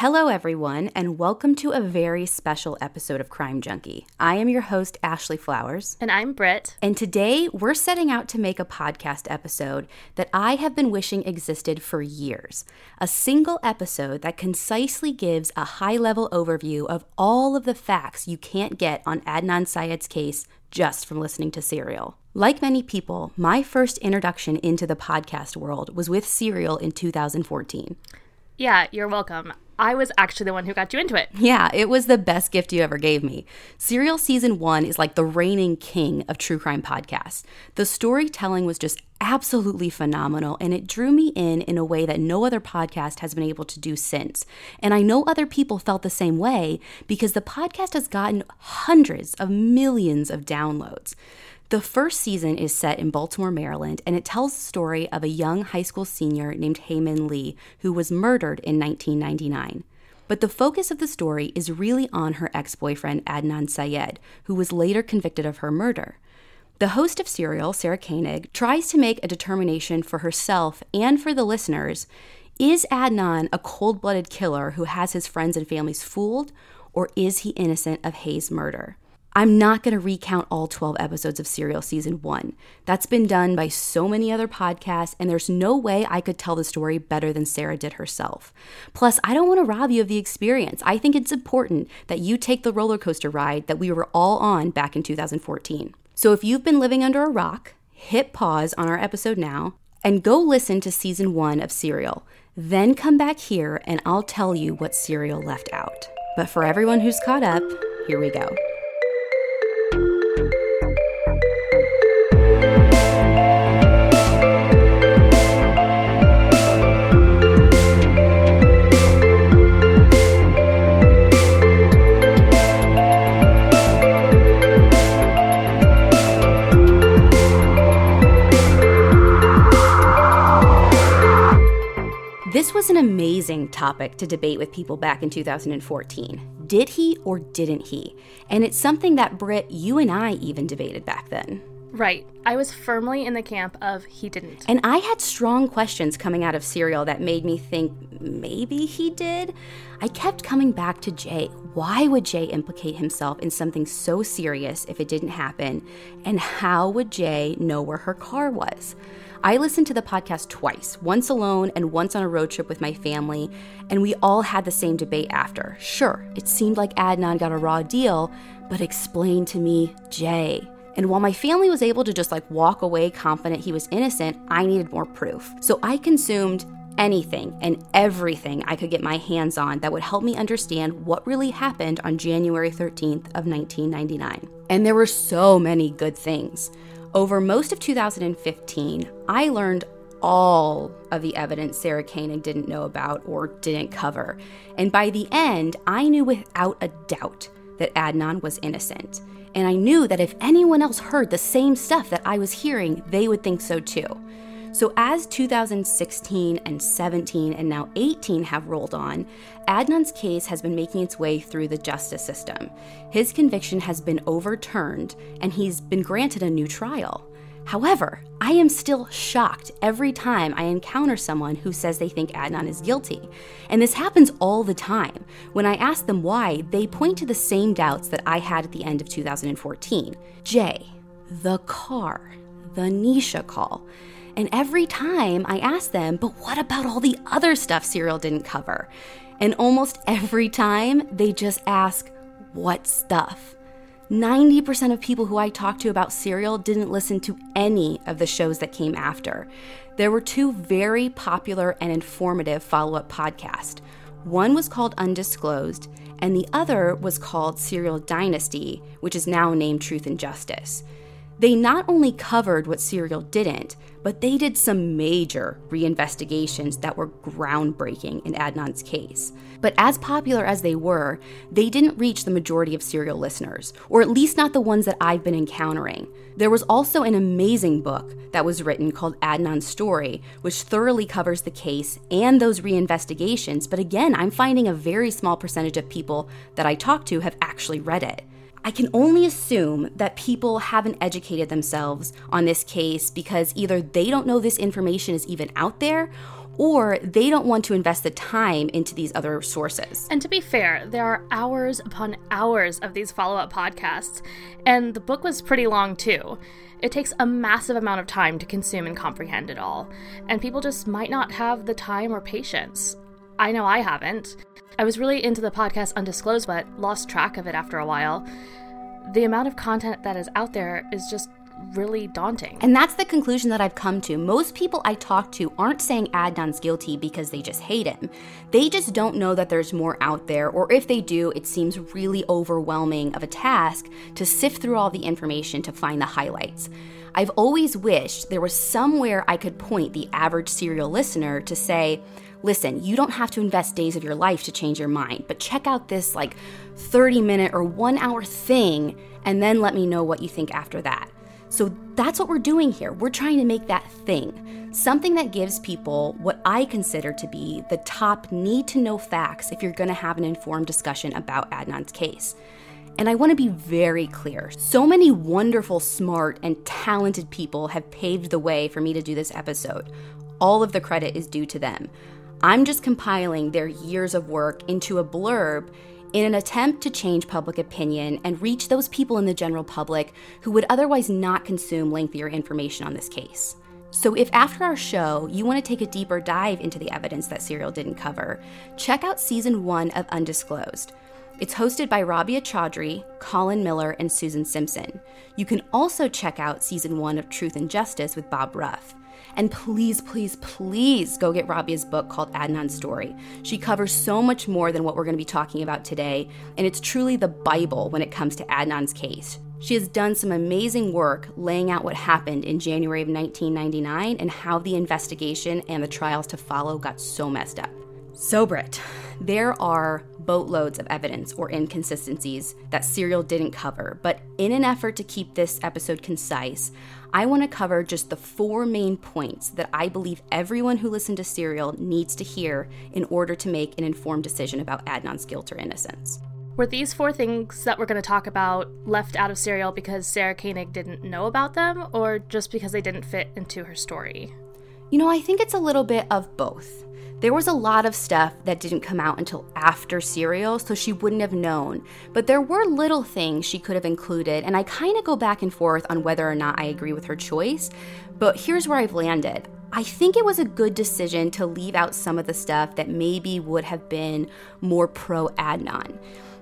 Hello, everyone, and welcome to a very special episode of Crime Junkie. I am your host, Ashley Flowers. And I'm Britt. And today we're setting out to make a podcast episode that I have been wishing existed for years. A single episode that concisely gives a high level overview of all of the facts you can't get on Adnan Syed's case just from listening to Serial. Like many people, my first introduction into the podcast world was with Serial in 2014. Yeah, you're welcome. I was actually the one who got you into it. Yeah, it was the best gift you ever gave me. Serial Season 1 is like the reigning king of true crime podcasts. The storytelling was just absolutely phenomenal, and it drew me in in a way that no other podcast has been able to do since. And I know other people felt the same way because the podcast has gotten hundreds of millions of downloads. The first season is set in Baltimore, Maryland, and it tells the story of a young high school senior named Hae Min Lee who was murdered in 1999. But the focus of the story is really on her ex boyfriend, Adnan Syed, who was later convicted of her murder. The host of Serial, Sarah Koenig, tries to make a determination for herself and for the listeners is Adnan a cold blooded killer who has his friends and families fooled, or is he innocent of Hae's murder? I'm not going to recount all 12 episodes of Serial Season 1. That's been done by so many other podcasts, and there's no way I could tell the story better than Sarah did herself. Plus, I don't want to rob you of the experience. I think it's important that you take the roller coaster ride that we were all on back in 2014. So if you've been living under a rock, hit pause on our episode now and go listen to Season 1 of Serial. Then come back here and I'll tell you what Serial left out. But for everyone who's caught up, here we go. This was an amazing topic to debate with people back in 2014. Did he or didn't he? And it's something that Britt, you and I even debated back then. Right. I was firmly in the camp of he didn't. And I had strong questions coming out of Serial that made me think maybe he did. I kept coming back to Jay. Why would Jay implicate himself in something so serious if it didn't happen? And how would Jay know where her car was? I listened to the podcast twice, once alone and once on a road trip with my family, and we all had the same debate after. Sure, it seemed like Adnan got a raw deal, but explain to me, Jay. And while my family was able to just like walk away confident he was innocent, I needed more proof. So I consumed anything and everything I could get my hands on that would help me understand what really happened on January 13th of 1999. And there were so many good things. Over most of 2015, I learned all of the evidence Sarah Koenig didn't know about or didn't cover. And by the end, I knew without a doubt that Adnan was innocent. And I knew that if anyone else heard the same stuff that I was hearing, they would think so too. So, as 2016 and 17 and now 18 have rolled on, Adnan's case has been making its way through the justice system. His conviction has been overturned and he's been granted a new trial. However, I am still shocked every time I encounter someone who says they think Adnan is guilty. And this happens all the time. When I ask them why, they point to the same doubts that I had at the end of 2014. Jay, the car, the Nisha call. And every time I ask them, but what about all the other stuff Serial didn't cover? And almost every time they just ask, what stuff? 90% of people who I talked to about Serial didn't listen to any of the shows that came after. There were two very popular and informative follow up podcasts. One was called Undisclosed, and the other was called Serial Dynasty, which is now named Truth and Justice. They not only covered what Serial didn't, but they did some major reinvestigations that were groundbreaking in Adnan's case. But as popular as they were, they didn't reach the majority of Serial listeners, or at least not the ones that I've been encountering. There was also an amazing book that was written called Adnan's Story, which thoroughly covers the case and those reinvestigations, but again, I'm finding a very small percentage of people that I talk to have actually read it. I can only assume that people haven't educated themselves on this case because either they don't know this information is even out there or they don't want to invest the time into these other sources. And to be fair, there are hours upon hours of these follow up podcasts, and the book was pretty long too. It takes a massive amount of time to consume and comprehend it all, and people just might not have the time or patience. I know I haven't. I was really into the podcast Undisclosed, but lost track of it after a while. The amount of content that is out there is just really daunting. And that's the conclusion that I've come to. Most people I talk to aren't saying Adnan's guilty because they just hate him. They just don't know that there's more out there, or if they do, it seems really overwhelming of a task to sift through all the information to find the highlights. I've always wished there was somewhere I could point the average serial listener to say, listen, you don't have to invest days of your life to change your mind, but check out this like 30 minute or one hour thing and then let me know what you think after that. So that's what we're doing here. We're trying to make that thing, something that gives people what I consider to be the top need to know facts if you're going to have an informed discussion about Adnan's case. And I want to be very clear. So many wonderful, smart, and talented people have paved the way for me to do this episode. All of the credit is due to them. I'm just compiling their years of work into a blurb in an attempt to change public opinion and reach those people in the general public who would otherwise not consume lengthier information on this case. So, if after our show you want to take a deeper dive into the evidence that Serial didn't cover, check out season one of Undisclosed. It's hosted by Rabia Chaudhry, Colin Miller, and Susan Simpson. You can also check out season one of Truth and Justice with Bob Ruff. And please, please, please go get Rabia's book called Adnan's Story. She covers so much more than what we're going to be talking about today, and it's truly the Bible when it comes to Adnan's case. She has done some amazing work laying out what happened in January of 1999 and how the investigation and the trials to follow got so messed up. So, Britt, there are boatloads of evidence or inconsistencies that Serial didn't cover, but in an effort to keep this episode concise, I want to cover just the four main points that I believe everyone who listened to Serial needs to hear in order to make an informed decision about Adnan's guilt or innocence. Were these four things that we're going to talk about left out of Serial because Sarah Koenig didn't know about them, or just because they didn't fit into her story? You know, I think it's a little bit of both. There was a lot of stuff that didn't come out until after Serial, so she wouldn't have known. But there were little things she could have included, and I kind of go back and forth on whether or not I agree with her choice. But here's where I've landed. I think it was a good decision to leave out some of the stuff that maybe would have been more pro Adnan.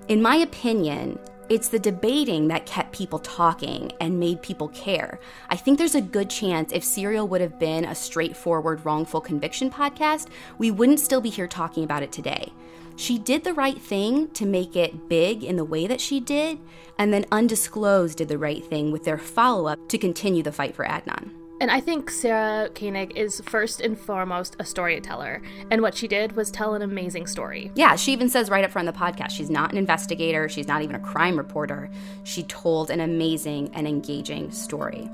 In my opinion, it's the debating that kept people talking and made people care. I think there's a good chance if Serial would have been a straightforward wrongful conviction podcast, we wouldn't still be here talking about it today. She did the right thing to make it big in the way that she did, and then Undisclosed did the right thing with their follow up to continue the fight for Adnan. And I think Sarah Koenig is first and foremost a storyteller. And what she did was tell an amazing story. Yeah, she even says right up front in the podcast she's not an investigator, she's not even a crime reporter. She told an amazing and engaging story.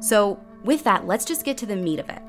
So, with that, let's just get to the meat of it.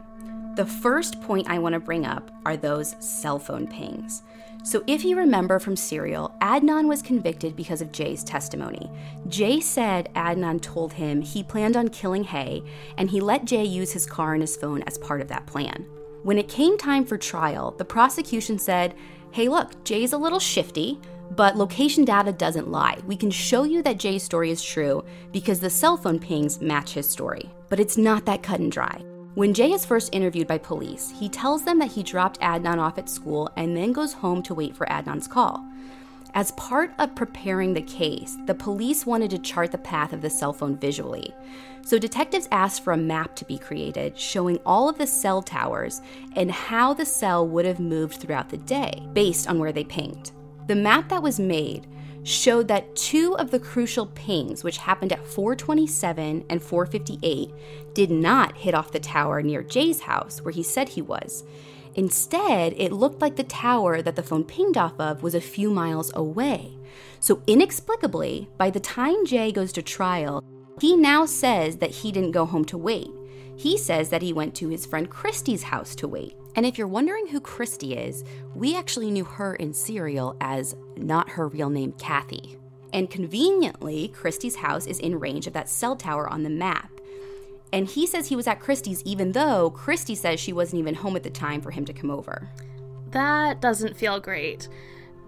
The first point I want to bring up are those cell phone pings. So, if you remember from Serial, Adnan was convicted because of Jay's testimony. Jay said Adnan told him he planned on killing Hae, and he let Jay use his car and his phone as part of that plan. When it came time for trial, the prosecution said, Hey, look, Jay's a little shifty, but location data doesn't lie. We can show you that Jay's story is true because the cell phone pings match his story. But it's not that cut and dry. When Jay is first interviewed by police, he tells them that he dropped Adnan off at school and then goes home to wait for Adnan's call. As part of preparing the case, the police wanted to chart the path of the cell phone visually. So detectives asked for a map to be created showing all of the cell towers and how the cell would have moved throughout the day based on where they pinged. The map that was made showed that two of the crucial pings, which happened at 427 and 458, did not hit off the tower near Jay's house, where he said he was. Instead, it looked like the tower that the phone pinged off of was a few miles away. So, inexplicably, by the time Jay goes to trial, he now says that he didn't go home to wait. He says that he went to his friend Christy's house to wait. And if you're wondering who Christy is, we actually knew her in Serial as not her real name, Kathy. And conveniently, Christy's house is in range of that cell tower on the map. And he says he was at Christie's, even though Christy says she wasn't even home at the time for him to come over. That doesn't feel great.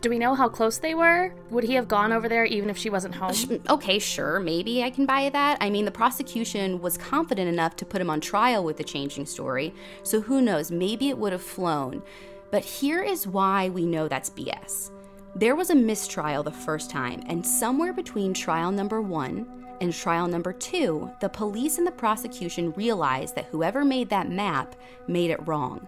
Do we know how close they were? Would he have gone over there even if she wasn't home? Okay, sure, maybe I can buy that. I mean, the prosecution was confident enough to put him on trial with the changing story, so who knows, maybe it would have flown. But here is why we know that's BS. There was a mistrial the first time, and somewhere between trial number one and trial number two, the police and the prosecution realized that whoever made that map made it wrong.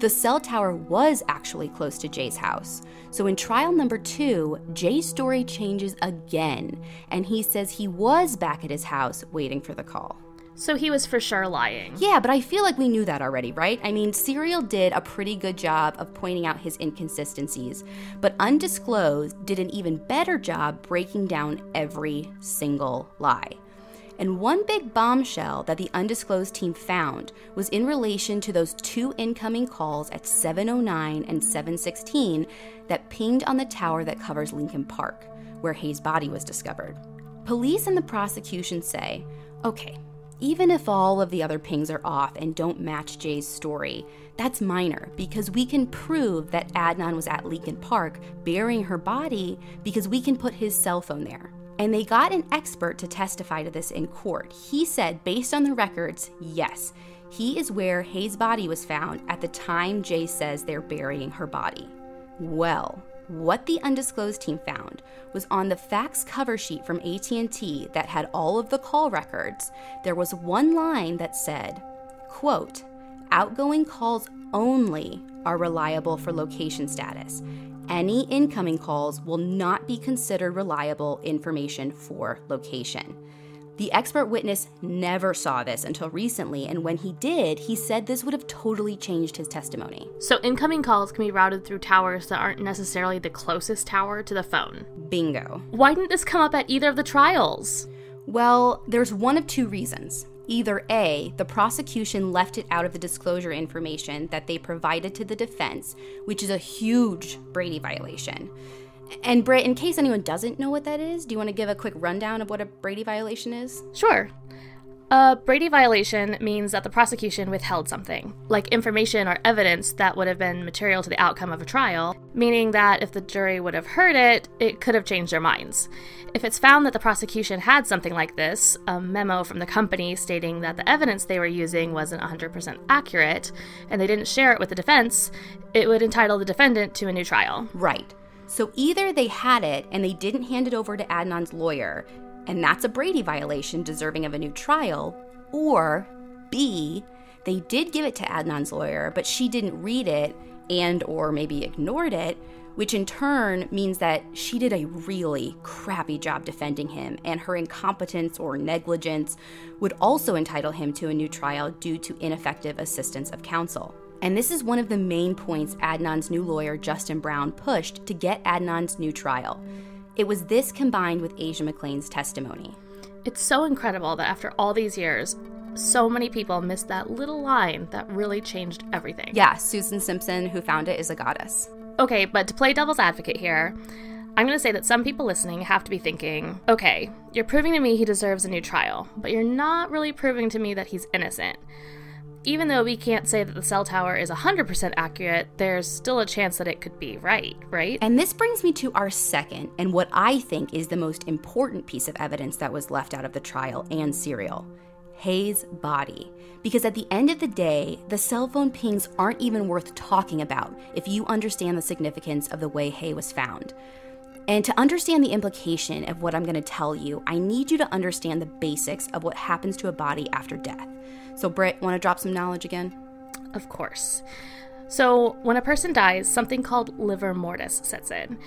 The cell tower was actually close to Jay's house. So in trial number two, Jay's story changes again, and he says he was back at his house waiting for the call. So he was for sure lying. Yeah, but I feel like we knew that already, right? I mean, Serial did a pretty good job of pointing out his inconsistencies, but Undisclosed did an even better job breaking down every single lie. And one big bombshell that the undisclosed team found was in relation to those two incoming calls at 709 and 716 that pinged on the tower that covers Leakin Park, where Hae's body was discovered. Police and the prosecution say, okay, even if all of the other pings are off and don't match Jay's story, that's minor because we can prove that Adnan was at Leakin Park burying her body because we can put his cell phone there. And they got an expert to testify to this in court. He said, based on the records, yes, he is where Hae's body was found at the time Jay says they're burying her body. Well, what the undisclosed team found was on the fax cover sheet from AT&T that had all of the call records, there was one line that said, quote, outgoing calls only are reliable for location status any incoming calls will not be considered reliable information for location. The expert witness never saw this until recently, and when he did, he said this would have totally changed his testimony. So, incoming calls can be routed through towers that aren't necessarily the closest tower to the phone. Bingo. Why didn't this come up at either of the trials? Well, there's one of two reasons. Either A, the prosecution left it out of the disclosure information that they provided to the defense, which is a huge Brady violation. And Britt, in case anyone doesn't know what that is, do you want to give a quick rundown of what a Brady violation is? Sure. A Brady violation means that the prosecution withheld something, like information or evidence that would have been material to the outcome of a trial, meaning that if the jury would have heard it, it could have changed their minds. If it's found that the prosecution had something like this, a memo from the company stating that the evidence they were using wasn't 100% accurate, and they didn't share it with the defense, it would entitle the defendant to a new trial. Right. So either they had it and they didn't hand it over to Adnan's lawyer, and that's a Brady violation deserving of a new trial, or B, they did give it to Adnan's lawyer, but she didn't read it and or maybe ignored it, which in turn means that she did a really crappy job defending him, and her incompetence or negligence would also entitle him to a new trial due to ineffective assistance of counsel. And this is one of the main points Adnan's new lawyer, Justin Brown, pushed to get Adnan's new trial. It was this combined with Asia McClain's testimony. It's so incredible that after all these years, so many people missed that little line that really changed everything. Yeah, Susan Simpson, who found it, is a goddess. Okay, but to play devil's advocate here, I'm going to say that some people listening have to be thinking, okay, you're proving to me he deserves a new trial, but you're not really proving to me that he's innocent. Even though we can't say that the cell tower is 100% accurate, there's still a chance that it could be right, right? And this brings me to our second, and what I think is the most important piece of evidence that was left out of the trial and serial Hae's body. Because at the end of the day, the cell phone pings aren't even worth talking about if you understand the significance of the way Hae was found. And to understand the implication of what I'm going to tell you, I need you to understand the basics of what happens to a body after death. So, Britt, want to drop some knowledge again? Of course. So, when a person dies, something called livor mortis sets in.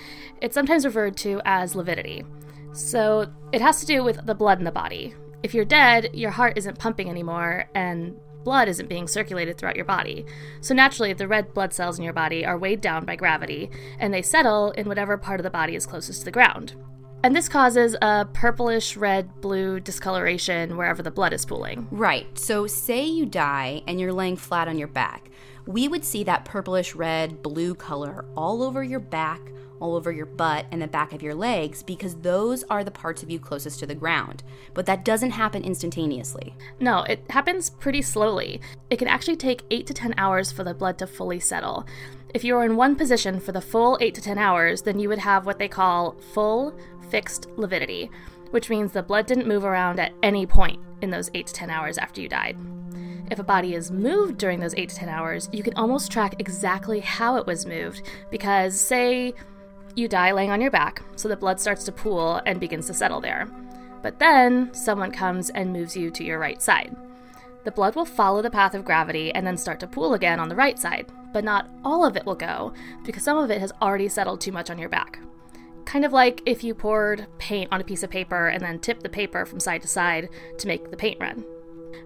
It's sometimes referred to as lividity. So, it has to do with the blood in the body. If you're dead, your heart isn't pumping anymore, and blood isn't being circulated throughout your body. So naturally, the red blood cells in your body are weighed down by gravity, and they settle in whatever part of the body is closest to the ground. And this causes a purplish red blue discoloration wherever the blood is pooling. Right. So, say you die and you're laying flat on your back. We would see that purplish red blue color all over your back, all over your butt and the back of your legs because those are the parts of you closest to the ground. But that doesn't happen instantaneously. No, it happens pretty slowly. It can actually take 8 to 10 hours for the blood to fully settle. If you are in one position for the full 8 to 10 hours, then you would have what they call full fixed lividity, which means the blood didn't move around at any point in those 8 to 10 hours after you died. If a body is moved during those 8 to 10 hours, you can almost track exactly how it was moved because, say, you die laying on your back, so the blood starts to pool and begins to settle there. But then someone comes and moves you to your right side. The blood will follow the path of gravity and then start to pool again on the right side, but not all of it will go because some of it has already settled too much on your back. Kind of like if you poured paint on a piece of paper and then tipped the paper from side to side to make the paint run.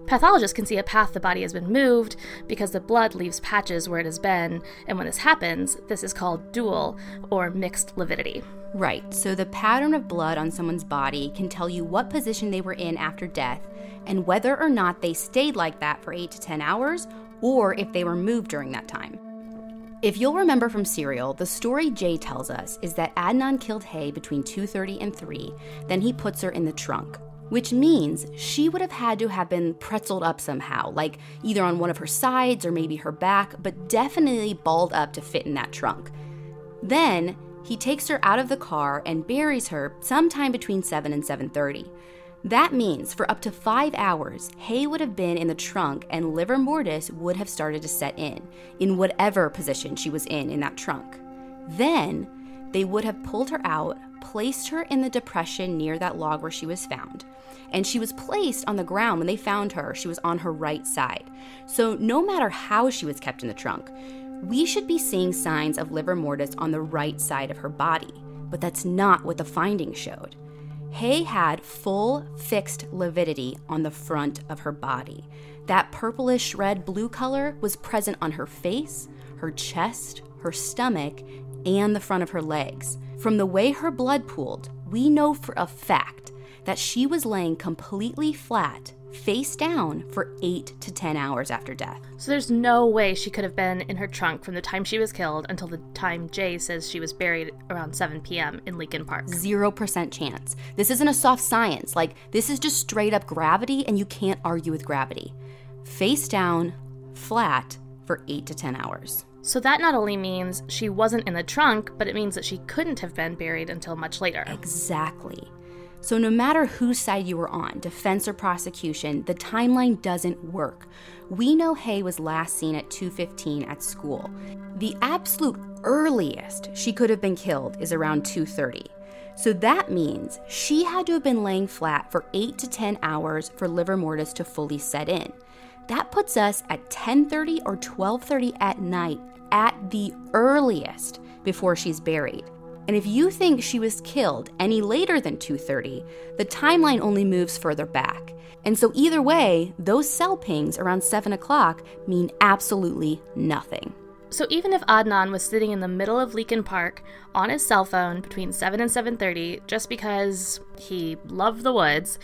Pathologists can see a path the body has been moved because the blood leaves patches where it has been, and when this happens, this is called dual or mixed lividity. Right, so the pattern of blood on someone's body can tell you what position they were in after death and whether or not they stayed like that for 8 to 10 hours or if they were moved during that time. If you'll remember from Serial, the story Jay tells us is that Adnan killed Hae between 2:30 and 3, then he puts her in the trunk, which means she would have had to have been pretzeled up somehow, like either on one of her sides or maybe her back, but definitely balled up to fit in that trunk. Then he takes her out of the car and buries her sometime between 7 and 7:30. That means for up to five hours, Hae would have been in the trunk and livor mortis would have started to set in, in whatever position she was in in that trunk. Then they would have pulled her out, placed her in the depression near that log where she was found. And she was placed on the ground when they found her. She was on her right side. So, no matter how she was kept in the trunk, we should be seeing signs of livor mortis on the right side of her body. But that's not what the findings showed. Hae had full fixed lividity on the front of her body. That purplish red blue color was present on her face, her chest, her stomach, and the front of her legs. From the way her blood pooled, we know for a fact that she was laying completely flat face down for 8 to 10 hours after death. So there's no way she could have been in her trunk from the time she was killed until the time Jay says she was buried around 7 p.m. in Leakin Park. 0% chance. This isn't a soft science. Like, this is just straight up gravity, and you can't argue with gravity. Face down, flat, for 8 to 10 hours. So that not only means she wasn't in the trunk, but it means that she couldn't have been buried until much later. Exactly. So, no matter whose side you were on, defense or prosecution, the timeline doesn't work. We know Hae was last seen at 2:15 at school. The absolute earliest she could have been killed is around 2:30. So that means she had to have been laying flat for 8 to 10 hours for livor mortis to fully set in. That puts us at 10:30 or 12:30 at night at the earliest before she's buried. And if you think she was killed any later than 2:30, the timeline only moves further back. And so either way, those cell pings around 7 o'clock mean absolutely nothing. So even if Adnan was sitting in the middle of Leakin Park on his cell phone between 7 and 7:30 just because he loved the woods,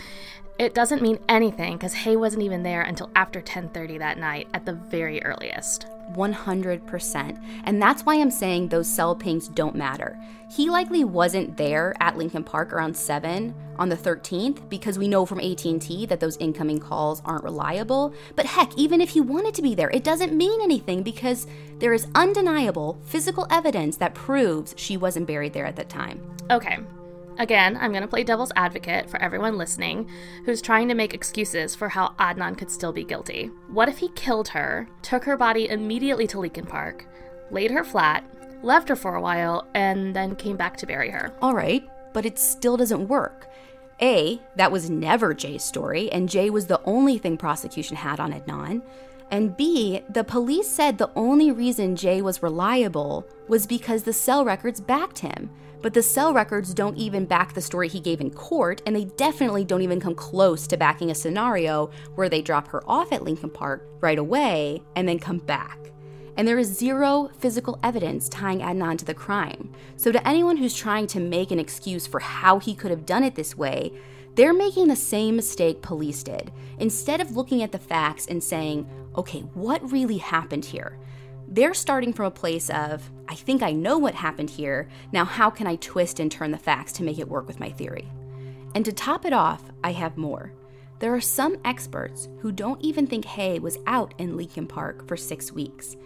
it doesn't mean anything because Hae wasn't even there until after 10:30 that night at the very earliest. 100%. And that's why I'm saying those cell pings don't matter. He likely wasn't there at Leakin Park around 7 on the 13th because we know from AT&T that those incoming calls aren't reliable. But heck, even if he wanted to be there, it doesn't mean anything because there is undeniable physical evidence that proves she wasn't buried there at that time. Okay. Again, I'm going to play devil's advocate for everyone listening who's trying to make excuses for how Adnan could still be guilty. What if he killed her, took her body immediately to Leakin Park, laid her flat, left her for a while, and then came back to bury her? All right, but it still doesn't work. A, that was never Jay's story, and Jay was the only thing prosecution had on Adnan. And B, the police said the only reason Jay was reliable was because the cell records backed him. But the cell records don't even back the story he gave in court, and they definitely don't even come close to backing a scenario where they drop her off at Leakin Park right away and then come back. And there is zero physical evidence tying Adnan to the crime. So, to anyone who's trying to make an excuse for how he could have done it this way, they're making the same mistake police did. Instead of looking at the facts and saying, okay, what really happened here? They're starting from a place of, I think I know what happened here, now how can I twist and turn the facts to make it work with my theory? And to top it off, I have more. There are some experts who don't even think Hae was out in Leakin Park for six weeks.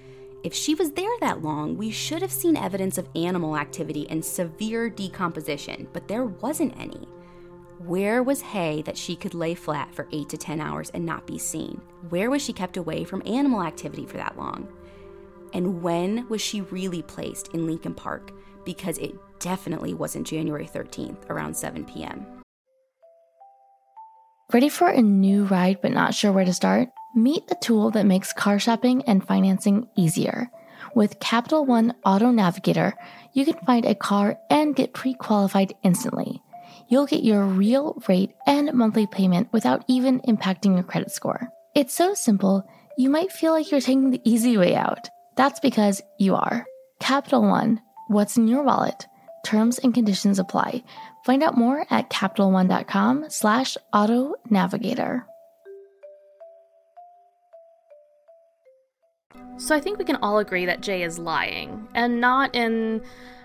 If she was there that long, we should have seen evidence of animal activity and severe decomposition, but there wasn't any. Where was Hae that she could lay flat for 8 to 10 hours and not be seen? Where was she kept away from animal activity for that long? And when was she really placed in Leakin Park? Because it definitely wasn't January 13th around 7 p.m. Ready for a new ride but not sure where to start? Meet a tool that makes car shopping and financing easier. With Capital One Auto Navigator, you can find a car and get pre qualified instantly. You'll get your real rate and monthly payment without even impacting your credit score. It's so simple, you might feel like you're taking the easy way out. That's because you are. Capital One, what's in your wallet? Terms and conditions apply. Find out more at CapitalOne.com slash auto navigator. So I think we can all agree that Jay is lying, and not in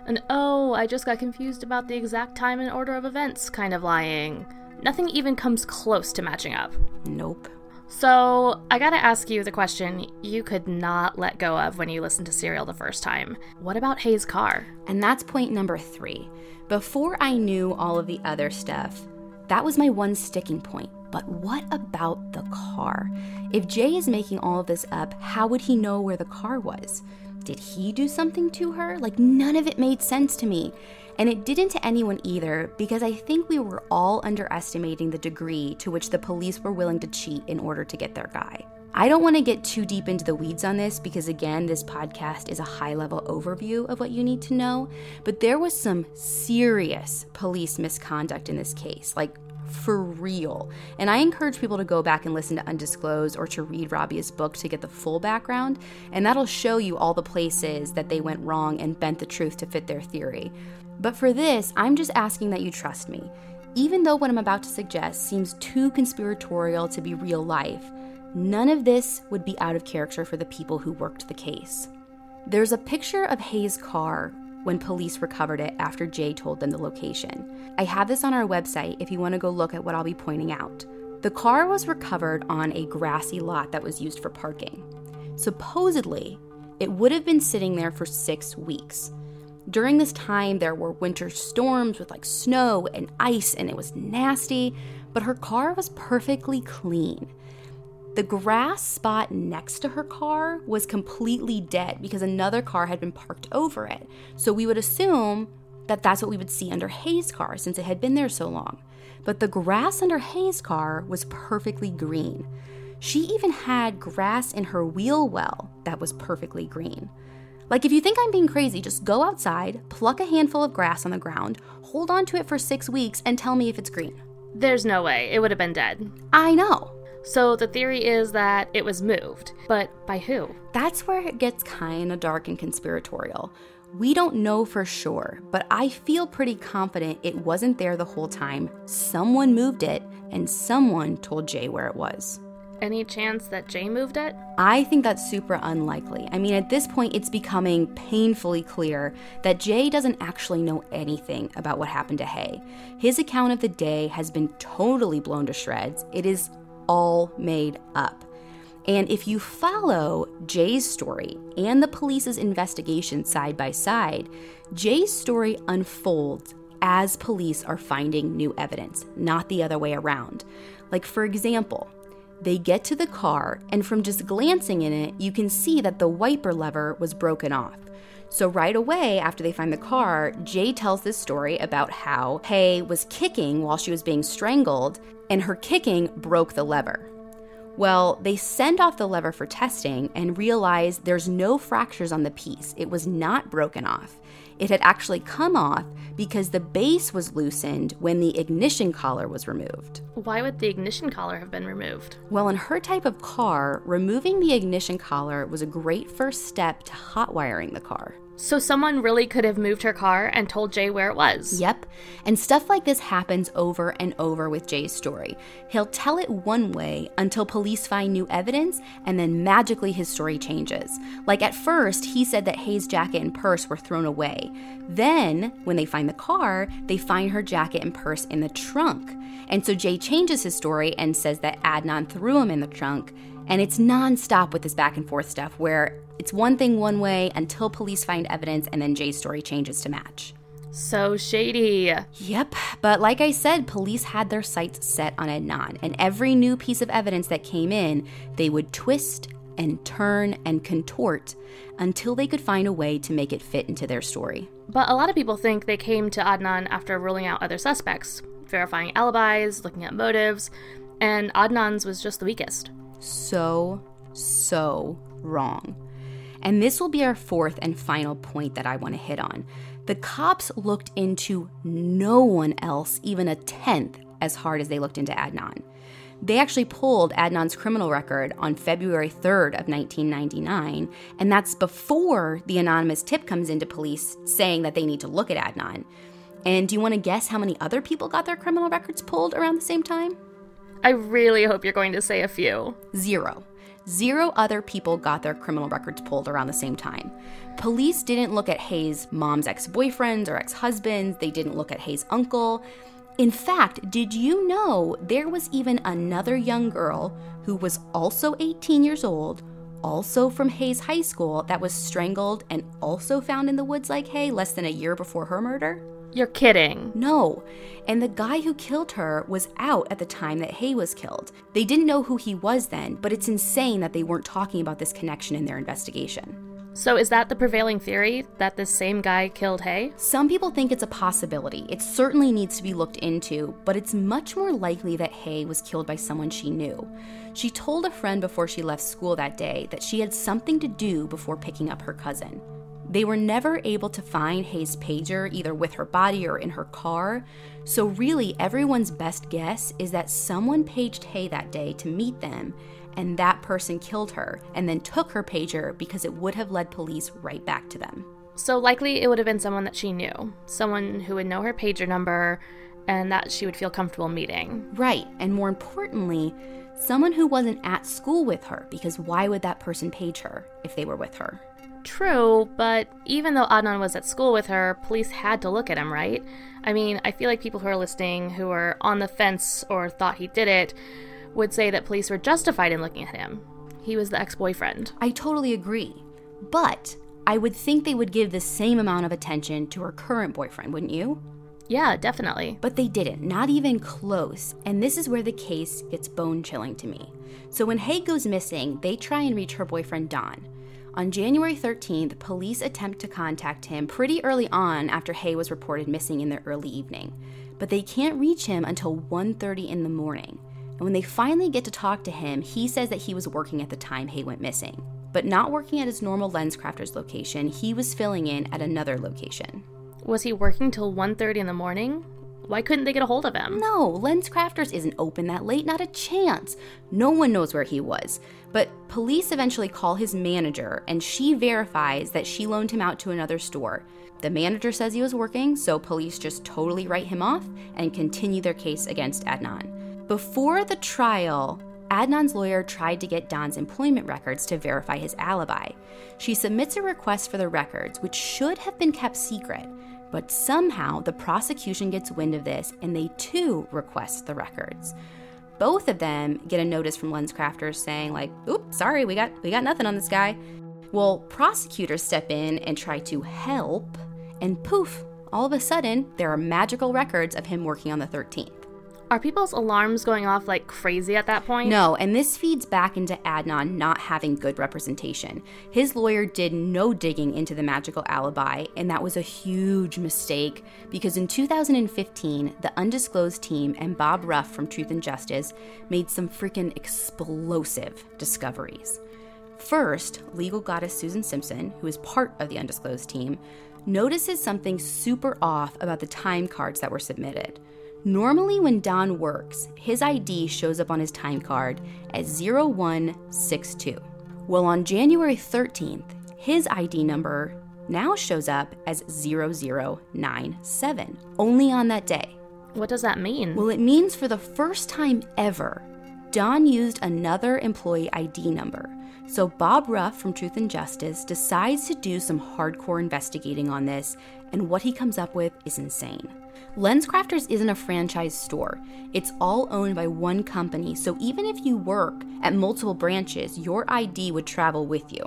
an oh, I just got confused about the exact time and order of events kind of lying. Nothing even comes close to matching up. Nope. So, I gotta ask you the question you could not let go of when you listened to Serial the first time. What about Hae's car? And that's point number three. Before I knew all of the other stuff, that was my one sticking point. But what about the car? If Jay is making all of this up, how would he know where the car was? Did he do something to her? Like, none of it made sense to me. And it didn't to anyone either, because I think we were all underestimating the degree to which the police were willing to cheat in order to get their guy. I don't want to get too deep into the weeds on this because, again, this podcast is a high level overview of what you need to know. But there was some serious police misconduct in this case, like for real. And I encourage people to go back and listen to Undisclosed or to read Rabia's book to get the full background, and that'll show you all the places that they went wrong and bent the truth to fit their theory. But for this, I'm just asking that you trust me. Even though what I'm about to suggest seems too conspiratorial to be real life, none of this would be out of character for the people who worked the case. There's a picture of Hae's car when police recovered it after Jay told them the location. I have this on our website if you want to go look at what I'll be pointing out. The car was recovered on a grassy lot that was used for parking. Supposedly, it would have been sitting there for six weeks. During this time, there were winter storms with like snow and ice, and it was nasty, but her car was perfectly clean. The grass spot next to her car was completely dead because another car had been parked over it. So we would assume that that's what we would see under Hae's car since it had been there so long. But the grass under Hae's car was perfectly green. She even had grass in her wheel well that was perfectly green. Like, if you think I'm being crazy, just go outside, pluck a handful of grass on the ground, hold on to it for six weeks, and tell me if it's green. There's no way. It would have been dead. I know. So the theory is that it was moved. But by who? That's where it gets kind of dark and conspiratorial. We don't know for sure, but I feel pretty confident it wasn't there the whole time. Someone moved it, and someone told Jay where it was. Any chance that Jay moved it? I think that's super unlikely. I mean, at this point, it's becoming painfully clear that Jay doesn't actually know anything about what happened to Hae. His account of the day has been totally blown to shreds. It is all made up. And if you follow Jay's story and the police's investigation side by side, Jay's story unfolds as police are finding new evidence, not the other way around. Like, for example, they get to the car, and from just glancing in it, you can see that the wiper lever was broken off. So, right away after they find the car, Jay tells this story about how Hae was kicking while she was being strangled, and her kicking broke the lever. Well, they send off the lever for testing and realize there's no fractures on the piece. It was not broken off. It had actually come off because the base was loosened when the ignition collar was removed. Why would the ignition collar have been removed? Well, in her type of car, removing the ignition collar was a great first step to hot wiring the car. So someone really could have moved her car and told Jay where it was. Yep. And stuff like this happens over and over with Jay's story. He'll tell it one way until police find new evidence, and then magically his story changes. Like at first, he said that Hae's jacket and purse were thrown away. Then, when they find the car, they find her jacket and purse in the trunk. And so Jay changes his story and says that Adnan threw him in the trunk. And it's nonstop with this back and forth stuff where it's one thing one way until police find evidence and then Jay's story changes to match. So shady. Yep, but like I said, police had their sights set on Adnan, and every new piece of evidence that came in, they would twist and turn and contort until they could find a way to make it fit into their story. But a lot of people think they came to Adnan after ruling out other suspects, verifying alibis, looking at motives, and Adnan's was just the weakest. So, so wrong. And this will be our fourth and final point that I want to hit on. The cops looked into no one else even a tenth as hard as they looked into Adnan. They actually pulled Adnan's criminal record on February 3rd of 1999, and that's before the anonymous tip comes into police saying that they need to look at Adnan. And do you want to guess how many other people got their criminal records pulled around the same time? I really hope you're going to say a few. Zero. Zero other people got their criminal records pulled around the same time. Police didn't look at Hae's mom's ex boyfriends or ex husbands, they didn't look at Hae's uncle. In fact, did you know there was even another young girl who was also 18 years old, also from Hae's high school, that was strangled and also found in the woods like Hae less than a year before her murder? You're kidding. No. And the guy who killed her was out at the time that Hae was killed. They didn't know who he was then, but it's insane that they weren't talking about this connection in their investigation. So, is that the prevailing theory that this same guy killed Hae? Some people think it's a possibility. It certainly needs to be looked into, but it's much more likely that Hae was killed by someone she knew. She told a friend before she left school that day that she had something to do before picking up her cousin. They were never able to find Hae's pager either with her body or in her car, so really everyone's best guess is that someone paged Hae that day to meet them, and that person killed her and then took her pager because it would have led police right back to them. So likely it would have been someone that she knew, someone who would know her pager number and that she would feel comfortable meeting. Right, and more importantly, someone who wasn't at school with her because why would that person page her if they were with her? True, but even though Adnan was at school with her, police had to look at him, right? I mean, I feel like people who are listening who are on the fence or thought he did it would say that police were justified in looking at him. He was the ex boyfriend. I totally agree. But I would think they would give the same amount of attention to her current boyfriend, wouldn't you? Yeah, definitely. But they didn't, not even close. And this is where the case gets bone chilling to me. So when Hae goes missing, they try and reach her boyfriend Don. On January 13th, police attempt to contact him pretty early on after Hae was reported missing in the early evening, but they can't reach him until 1:30 in the morning. And when they finally get to talk to him, he says that he was working at the time Hae went missing. But not working at his normal LensCrafters location, he was filling in at another location. Was he working till 1:30 in the morning? Why couldn't they get a hold of him? No, Lens Crafters isn't open that late, not a chance. No one knows where he was. But police eventually call his manager, and she verifies that she loaned him out to another store. The manager says he was working, so police just totally write him off and continue their case against Adnan. Before the trial, Adnan's lawyer tried to get Don's employment records to verify his alibi. She submits a request for the records, which should have been kept secret. But somehow the prosecution gets wind of this and they too request the records. Both of them get a notice from LensCrafters saying like, "Oops, sorry, we got we got nothing on this guy." Well, prosecutors step in and try to help, and poof, all of a sudden there are magical records of him working on the 13th. Are people's alarms going off like crazy at that point? No, and this feeds back into Adnan not having good representation. His lawyer did no digging into the magical alibi, and that was a huge mistake because in 2015, the undisclosed team and Bob Ruff from Truth and Justice made some freaking explosive discoveries. First, legal goddess Susan Simpson, who is part of the undisclosed team, notices something super off about the time cards that were submitted. Normally, when Don works, his ID shows up on his time card as 0162. Well, on January 13th, his ID number now shows up as 0097, only on that day. What does that mean? Well, it means for the first time ever, Don used another employee ID number. So Bob Ruff from Truth and Justice decides to do some hardcore investigating on this, and what he comes up with is insane. LensCrafters isn't a franchise store. It's all owned by one company, so even if you work at multiple branches, your ID would travel with you.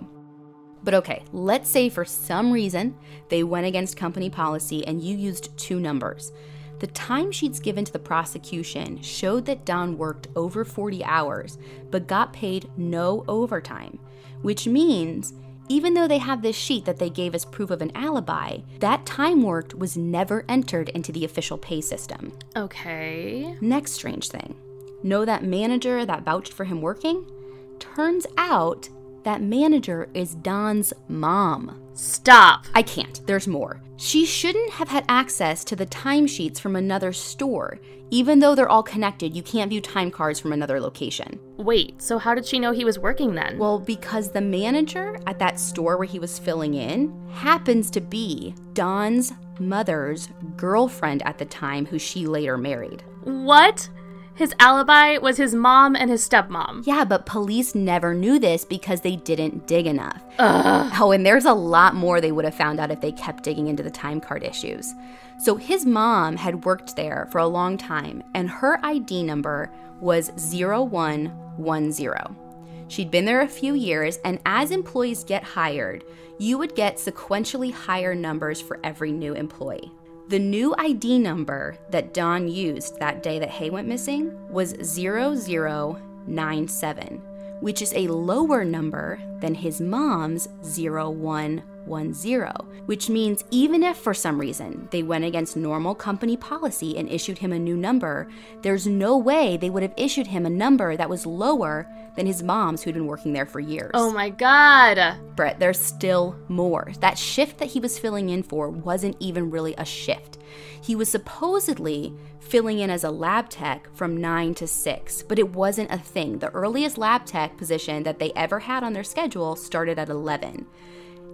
But okay, let's say for some reason they went against company policy and you used two numbers. The timesheets given to the prosecution showed that Don worked over 40 hours but got paid no overtime, which means even though they have this sheet that they gave as proof of an alibi, that time worked was never entered into the official pay system. Okay. Next strange thing know that manager that vouched for him working? Turns out that manager is Don's mom. Stop. I can't. There's more. She shouldn't have had access to the timesheets from another store. Even though they're all connected, you can't view time cards from another location. Wait, so how did she know he was working then? Well, because the manager at that store where he was filling in happens to be Don's mother's girlfriend at the time, who she later married. what? His alibi was his mom and his stepmom. Yeah, but police never knew this because they didn't dig enough. Oh, and there's a lot more they would have found out if they kept digging into the time card issues. So his mom had worked there for a long time, and her ID number was 0110. She'd been there a few years, and as employees get hired, you would get sequentially higher numbers for every new employee. The new ID number that Don used that day that Hae went missing was 0097, which is a lower number than his mom's 0110, which means even if for some reason they went against normal company policy and issued him a new number, there's no way they would have issued him a number that was lower than his mom's who'd been working there for years. Oh my god. Brit, there's still more. That shift that he was filling in for wasn't even really a shift. He was supposedly filling in as a lab tech from 9 to 6, but it wasn't a thing. The earliest lab tech position that they ever had on their schedule started at 11.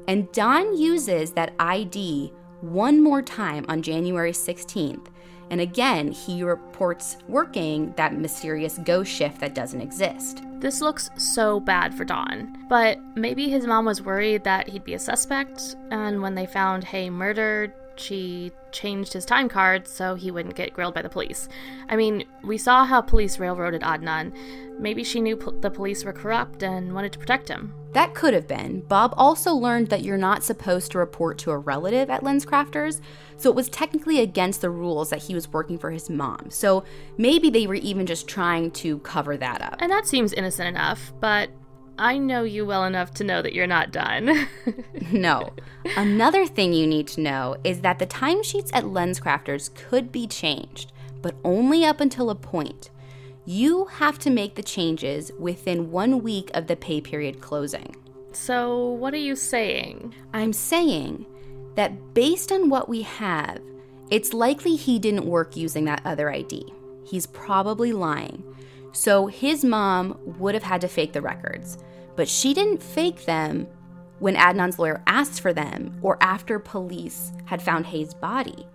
And Don uses that ID one more time on January 16th. And again, he reports working that mysterious ghost shift that doesn't exist. This looks so bad for Don. But maybe his mom was worried that he'd be a suspect, and when they found Hae murdered, she changed his time card so he wouldn't get grilled by the police. I mean, we saw how police railroaded Adnan. Maybe she knew the police were corrupt and wanted to protect him. That could have been. Bob also learned that you're not supposed to report to a relative at LensCrafters, so it was technically against the rules that he was working for his mom. So maybe they were even just trying to cover that up. And that seems innocent enough, but I know you well enough to know that you're not done. No. Another thing you need to know is that the timesheets at LensCrafters could be changed, but only up until a point. You have to make the changes within one week of the pay period closing. so, what are you saying? I'm saying that based on what we have, it's likely he didn't work using that other ID. He's probably lying. So his mom would have had to fake the records, but she didn't fake them when Adnan's lawyer asked for them or after police had found Hae's body.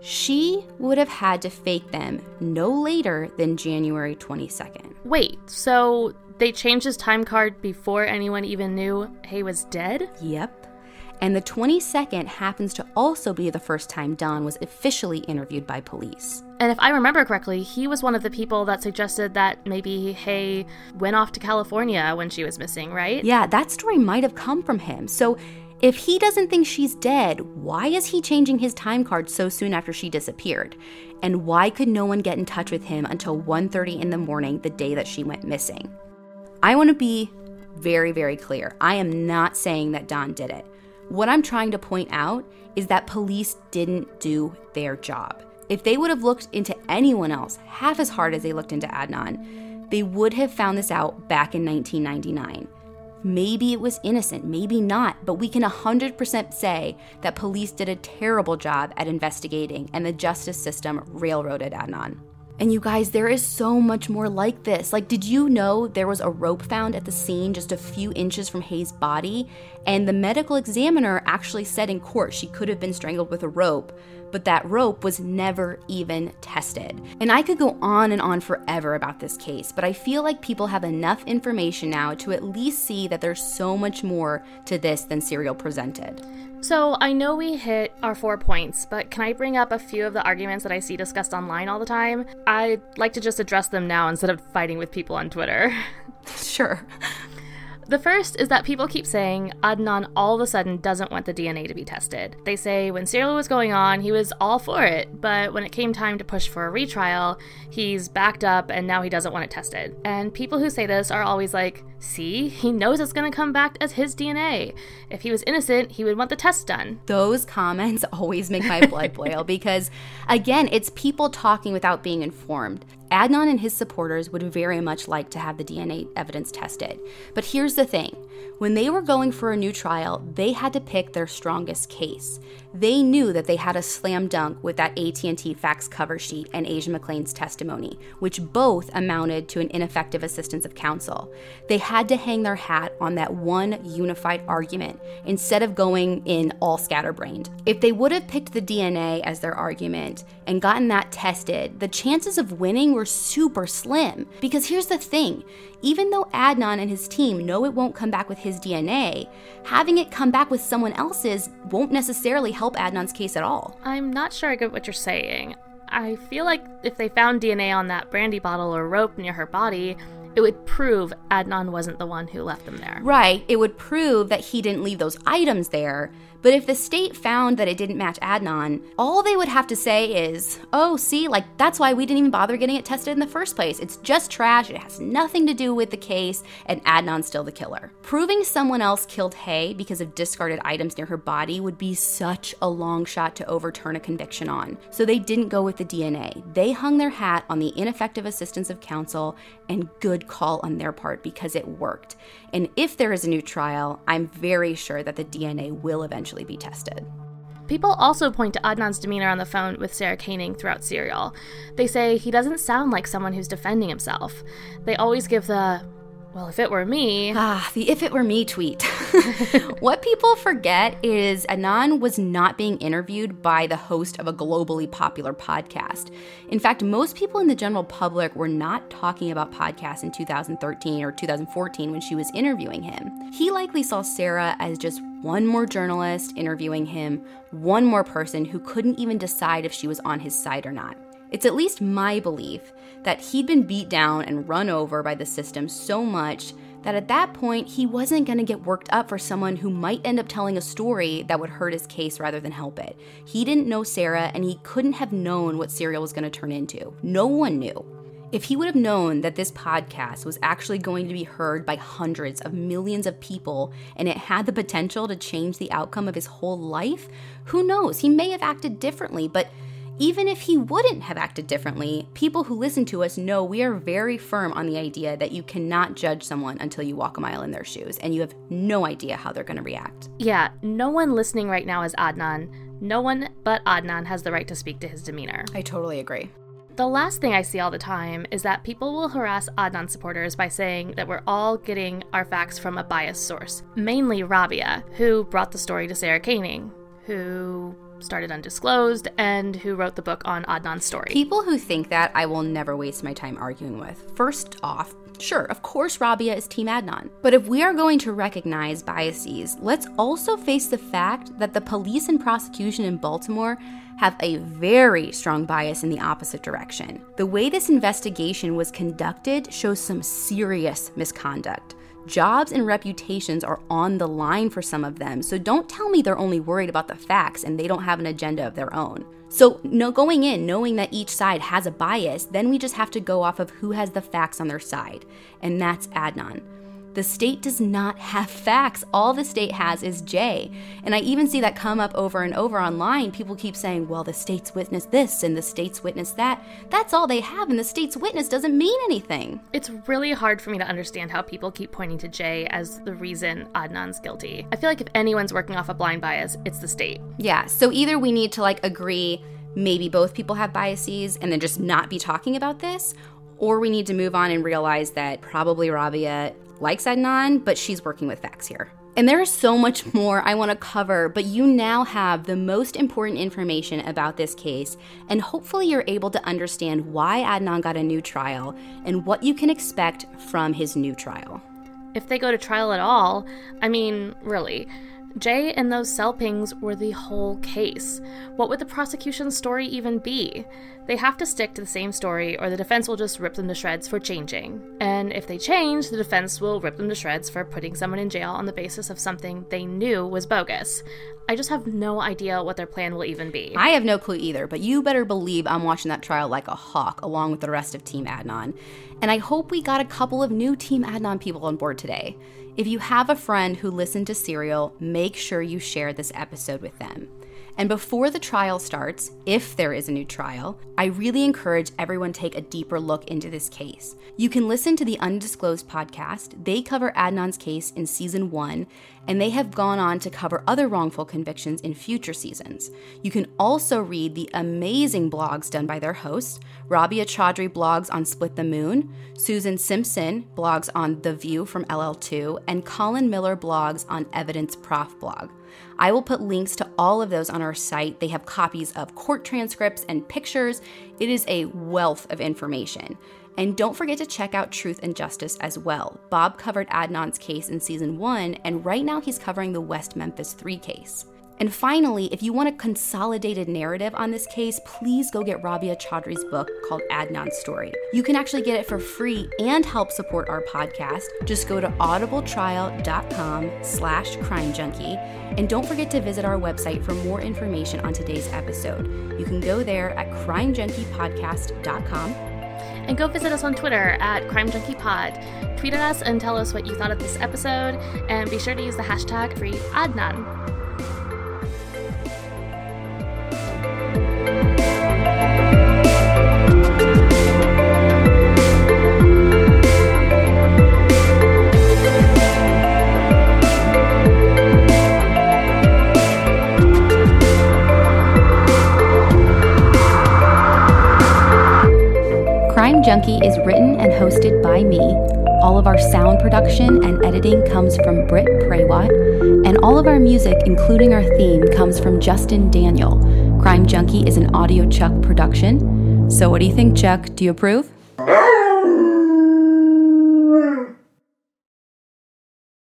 She would have had to fake them no later than January 22nd. Wait, so they changed his time card before anyone even knew Hae was dead? Yep. And the 22nd happens to also be the first time Don was officially interviewed by police. And if I remember correctly, he was one of the people that suggested that maybe Hae went off to California when she was missing, right? Yeah, that story might have come from him. So if he doesn't think she's dead, why is he changing his time card so soon after she disappeared? And why could no one get in touch with him until 1:30 in the morning the day that she went missing? I want to be very very clear. I am not saying that Don did it. What I'm trying to point out is that police didn't do their job. If they would have looked into anyone else half as hard as they looked into Adnan, they would have found this out back in 1999. Maybe it was innocent, maybe not, but we can 100% say that police did a terrible job at investigating and the justice system railroaded Adnan. And you guys, there is so much more like this. Like, did you know there was a rope found at the scene just a few inches from Hae's body? And the medical examiner actually said in court she could have been strangled with a rope, but that rope was never even tested. And I could go on and on forever about this case, but I feel like people have enough information now to at least see that there's so much more to this than Serial presented. So, I know we hit our four points, but can I bring up a few of the arguments that I see discussed online all the time? I'd like to just address them now instead of fighting with people on Twitter. Sure. The first is that people keep saying Adnan all of a sudden doesn't want the DNA to be tested. They say when Serial was going on, he was all for it, but when it came time to push for a retrial, he's backed up and now he doesn't want it tested. And people who say this are always like, see, he knows it's going to come back as his DNA. If he was innocent, he would want the test done. Those comments always make my blood boil because, again, it's people talking without being informed. Adnan and his supporters would very much like to have the DNA evidence tested. But here's the thing when they were going for a new trial, they had to pick their strongest case. They knew that they had a slam dunk with that AT&T fax cover sheet and Asia McClain's testimony, which both amounted to an ineffective assistance of counsel. They had to hang their hat on that one unified argument instead of going in all scatterbrained. If they would have picked the DNA as their argument and gotten that tested, the chances of winning were super slim. Because here's the thing even though Adnan and his team know it won't come back with his DNA, having it come back with someone else's won't necessarily help Adnan's case at all. I'm not sure I get what you're saying. I feel like if they found DNA on that brandy bottle or rope near her body, it would prove Adnan wasn't the one who left them there. Right, it would prove that he didn't leave those items there, but if the state found that it didn't match Adnan, all they would have to say is, oh, see, like that's why we didn't even bother getting it tested in the first place. It's just trash, it has nothing to do with the case, and Adnan's still the killer. Proving someone else killed Hae because of discarded items near her body would be such a long shot to overturn a conviction on. So they didn't go with the DNA. They hung their hat on the ineffective assistance of counsel and good call on their part because it worked. And if there is a new trial, I'm very sure that the DNA will eventually be tested. People also point to Adnan's demeanor on the phone with Sarah Koenig throughout Serial. They say he doesn't sound like someone who's defending himself. They always give the, well, if it were me. Ah, the if it were me tweet. what people forget is Adnan was not being interviewed by the host of a globally popular podcast. In fact, most people in the general public were not talking about podcasts in 2013 or 2014 when she was interviewing him. He likely saw Sarah as just one more journalist interviewing him, one more person who couldn't even decide if she was on his side or not. It's at least my belief that he'd been beat down and run over by the system so much that at that point he wasn't going to get worked up for someone who might end up telling a story that would hurt his case rather than help it. He didn't know Sarah and he couldn't have known what Serial was going to turn into. No one knew. If he would have known that this podcast was actually going to be heard by hundreds of millions of people and it had the potential to change the outcome of his whole life, who knows? He may have acted differently, but even if he wouldn't have acted differently, people who listen to us know we are very firm on the idea that you cannot judge someone until you walk a mile in their shoes and you have no idea how they're going to react. Yeah, no one listening right now is Adnan. No one but Adnan has the right to speak to his demeanor. I totally agree. The last thing I see all the time is that people will harass Adnan supporters by saying that we're all getting our facts from a biased source, mainly Rabia, who brought the story to Sarah Koenig, who started Undisclosed, and who wrote the book on Adnan's story. People who think that I will never waste my time arguing with. First off, Sure, of course Rabia is Team Adnan. But if we are going to recognize biases, let's also face the fact that the police and prosecution in Baltimore have a very strong bias in the opposite direction. The way this investigation was conducted shows some serious misconduct. Jobs and reputations are on the line for some of them, so don't tell me they're only worried about the facts and they don't have an agenda of their own. So, no, going in, knowing that each side has a bias, then we just have to go off of who has the facts on their side, and that's Adnan. The state does not have facts. All the state has is Jay. And I even see that come up over and over online. People keep saying, well, the state's witnessed this and the state's witnessed that. That's all they have, and the state's witness doesn't mean anything. It's really hard for me to understand how people keep pointing to Jay as the reason Adnan's guilty. I feel like if anyone's working off a blind bias, it's the state. Yeah, so either we need to like agree maybe both people have biases and then just not be talking about this, or we need to move on and realize that probably Rabia likes Adnan, but she's working with facts here. And there is so much more I want to cover, but you now have the most important information about this case, and hopefully you're able to understand why Adnan got a new trial and what you can expect from his new trial. If they go to trial at all, I mean, really, Jay and those cell pings were the whole case. What would the prosecution's story even be? They have to stick to the same story, or the defense will just rip them to shreds for changing. And if they change, the defense will rip them to shreds for putting someone in jail on the basis of something they knew was bogus. I just have no idea what their plan will even be. I have no clue either, but you better believe I'm watching that trial like a hawk along with the rest of Team Adnan. And I hope we got a couple of new Team Adnan people on board today. If you have a friend who listened to Serial, make sure you share this episode with them. And before the trial starts, if there is a new trial, I really encourage everyone take a deeper look into this case. You can listen to the Undisclosed podcast. They cover Adnan's case in season 1, and they have gone on to cover other wrongful convictions in future seasons. You can also read the amazing blogs done by their host. Rabia Chaudhry blogs on Split the Moon, Susan Simpson blogs on The View from LL2, and Colin Miller blogs on Evidence Prof blog. I will put links to all of those on our site. They have copies of court transcripts and pictures. It is a wealth of information. And don't forget to check out Truth and Justice as well. Bob covered Adnan's case in season one, and right now he's covering the West Memphis 3 case. And finally, if you want a consolidated narrative on this case, please go get Rabia Chaudhry's book called Adnan's Story. You can actually get it for free and help support our podcast. Just go to audibletrial.com slash crime junkie. And don't forget to visit our website for more information on today's episode. You can go there at crimejunkiepodcast.com. And go visit us on Twitter at Crime Junkie Pod. Tweet at us and tell us what you thought of this episode. And be sure to use the hashtag free Junkie is written and hosted by me. All of our sound production and editing comes from Brit Prawat, and all of our music, including our theme, comes from Justin Daniel. Crime Junkie is an Audio Chuck production. So, what do you think, Chuck? Do you approve?